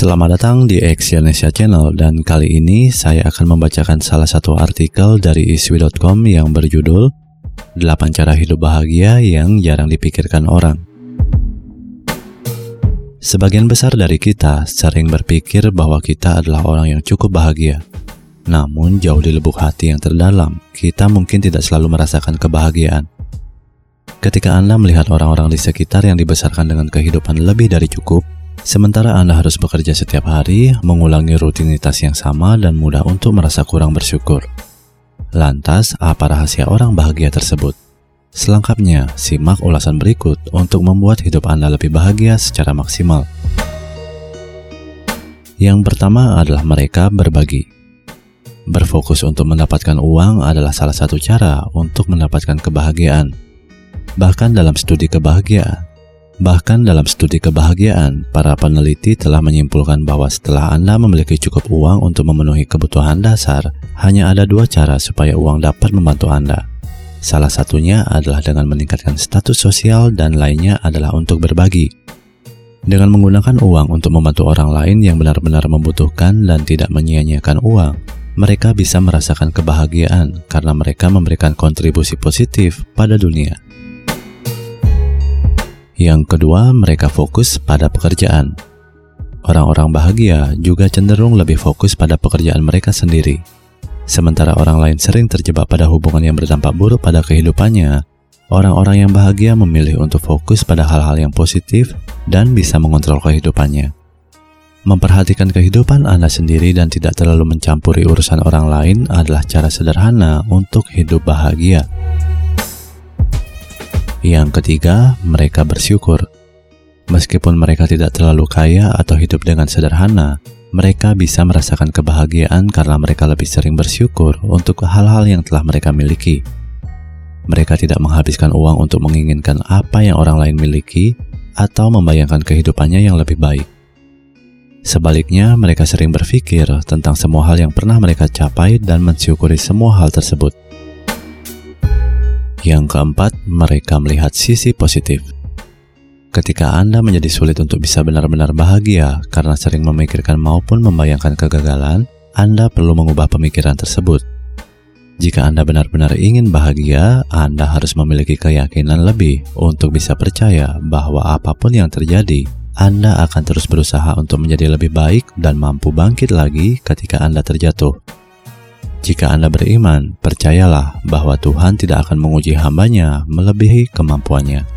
Selamat datang di Exyonesia Channel dan kali ini saya akan membacakan salah satu artikel dari iswi.com yang berjudul 8 cara hidup bahagia yang jarang dipikirkan orang. Sebagian besar dari kita sering berpikir bahwa kita adalah orang yang cukup bahagia. Namun jauh di lubuk hati yang terdalam, kita mungkin tidak selalu merasakan kebahagiaan. Ketika Anda melihat orang-orang di sekitar yang dibesarkan dengan kehidupan lebih dari cukup, Sementara Anda harus bekerja setiap hari, mengulangi rutinitas yang sama dan mudah untuk merasa kurang bersyukur. Lantas, apa rahasia orang bahagia tersebut? Selengkapnya, simak ulasan berikut untuk membuat hidup Anda lebih bahagia secara maksimal. Yang pertama adalah mereka berbagi. Berfokus untuk mendapatkan uang adalah salah satu cara untuk mendapatkan kebahagiaan. Bahkan dalam studi kebahagiaan, Bahkan dalam studi kebahagiaan, para peneliti telah menyimpulkan bahwa setelah Anda memiliki cukup uang untuk memenuhi kebutuhan dasar, hanya ada dua cara supaya uang dapat membantu Anda. Salah satunya adalah dengan meningkatkan status sosial dan lainnya adalah untuk berbagi. Dengan menggunakan uang untuk membantu orang lain yang benar-benar membutuhkan dan tidak menyia-nyiakan uang, mereka bisa merasakan kebahagiaan karena mereka memberikan kontribusi positif pada dunia. Yang kedua, mereka fokus pada pekerjaan. Orang-orang bahagia juga cenderung lebih fokus pada pekerjaan mereka sendiri. Sementara orang lain sering terjebak pada hubungan yang berdampak buruk pada kehidupannya, orang-orang yang bahagia memilih untuk fokus pada hal-hal yang positif dan bisa mengontrol kehidupannya. Memperhatikan kehidupan Anda sendiri dan tidak terlalu mencampuri urusan orang lain adalah cara sederhana untuk hidup bahagia. Yang ketiga, mereka bersyukur. Meskipun mereka tidak terlalu kaya atau hidup dengan sederhana, mereka bisa merasakan kebahagiaan karena mereka lebih sering bersyukur untuk hal-hal yang telah mereka miliki. Mereka tidak menghabiskan uang untuk menginginkan apa yang orang lain miliki atau membayangkan kehidupannya yang lebih baik. Sebaliknya, mereka sering berpikir tentang semua hal yang pernah mereka capai dan mensyukuri semua hal tersebut. Yang keempat, mereka melihat sisi positif. Ketika Anda menjadi sulit untuk bisa benar-benar bahagia karena sering memikirkan maupun membayangkan kegagalan, Anda perlu mengubah pemikiran tersebut. Jika Anda benar-benar ingin bahagia, Anda harus memiliki keyakinan lebih untuk bisa percaya bahwa apa pun yang terjadi, Anda akan terus berusaha untuk menjadi lebih baik dan mampu bangkit lagi ketika Anda terjatuh. Jika Anda beriman, percayalah bahwa Tuhan tidak akan menguji hambanya melebihi kemampuannya.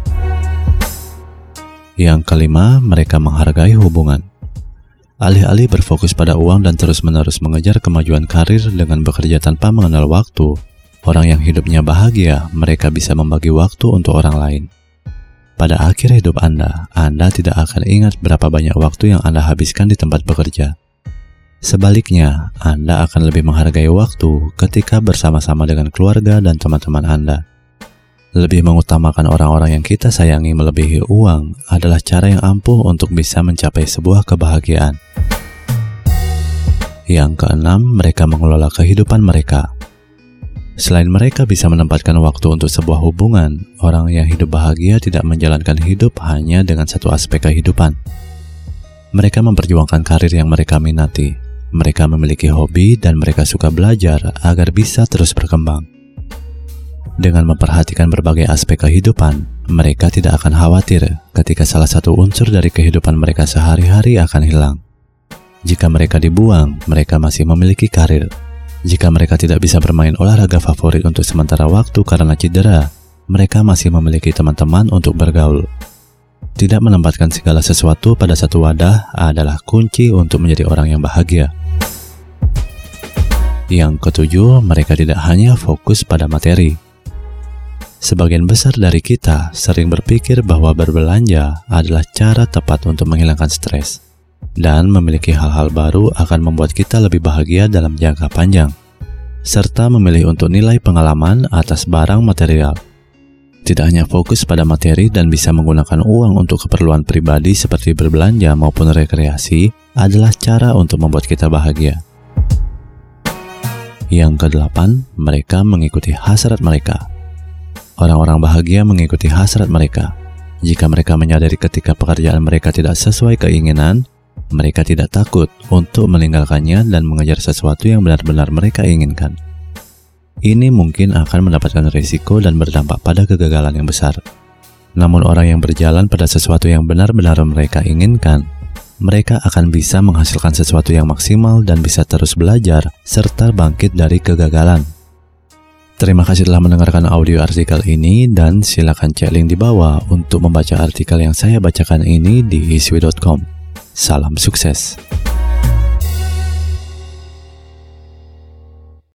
Yang kelima, mereka menghargai hubungan. Alih-alih berfokus pada uang dan terus-menerus mengejar kemajuan karir dengan bekerja tanpa mengenal waktu, orang yang hidupnya bahagia, mereka bisa membagi waktu untuk orang lain. Pada akhir hidup Anda, Anda tidak akan ingat berapa banyak waktu yang Anda habiskan di tempat bekerja Sebaliknya, Anda akan lebih menghargai waktu ketika bersama-sama dengan keluarga dan teman-teman Anda. Lebih mengutamakan orang-orang yang kita sayangi melebihi uang adalah cara yang ampuh untuk bisa mencapai sebuah kebahagiaan. Yang keenam, mereka mengelola kehidupan mereka. Selain mereka bisa menempatkan waktu untuk sebuah hubungan, orang yang hidup bahagia tidak menjalankan hidup hanya dengan satu aspek kehidupan. Mereka memperjuangkan karir yang mereka minati, mereka memiliki hobi dan mereka suka belajar agar bisa terus berkembang. Dengan memperhatikan berbagai aspek kehidupan, mereka tidak akan khawatir ketika salah satu unsur dari kehidupan mereka sehari-hari akan hilang. Jika mereka dibuang, mereka masih memiliki karir. Jika mereka tidak bisa bermain olahraga favorit untuk sementara waktu karena cedera, mereka masih memiliki teman-teman untuk bergaul. Tidak menempatkan segala sesuatu pada satu wadah adalah kunci untuk menjadi orang yang bahagia. Yang ketujuh, mereka tidak hanya fokus pada materi. Sebagian besar dari kita sering berpikir bahwa berbelanja adalah cara tepat untuk menghilangkan stres, dan memiliki hal-hal baru akan membuat kita lebih bahagia dalam jangka panjang, serta memilih untuk nilai pengalaman atas barang material. Tidak hanya fokus pada materi dan bisa menggunakan uang untuk keperluan pribadi seperti berbelanja maupun rekreasi adalah cara untuk membuat kita bahagia. Yang kedelapan, mereka mengikuti hasrat mereka. Orang-orang bahagia mengikuti hasrat mereka. Jika mereka menyadari ketika pekerjaan mereka tidak sesuai keinginan, mereka tidak takut untuk meninggalkannya dan mengejar sesuatu yang benar-benar mereka inginkan. Ini mungkin akan mendapatkan risiko dan berdampak pada kegagalan yang besar. Namun orang yang berjalan pada sesuatu yang benar-benar mereka inginkan, mereka akan bisa menghasilkan sesuatu yang maksimal dan bisa terus belajar serta bangkit dari kegagalan. Terima kasih telah mendengarkan audio artikel ini dan silakan cek link di bawah untuk membaca artikel yang saya bacakan ini di iswi.com. Salam sukses.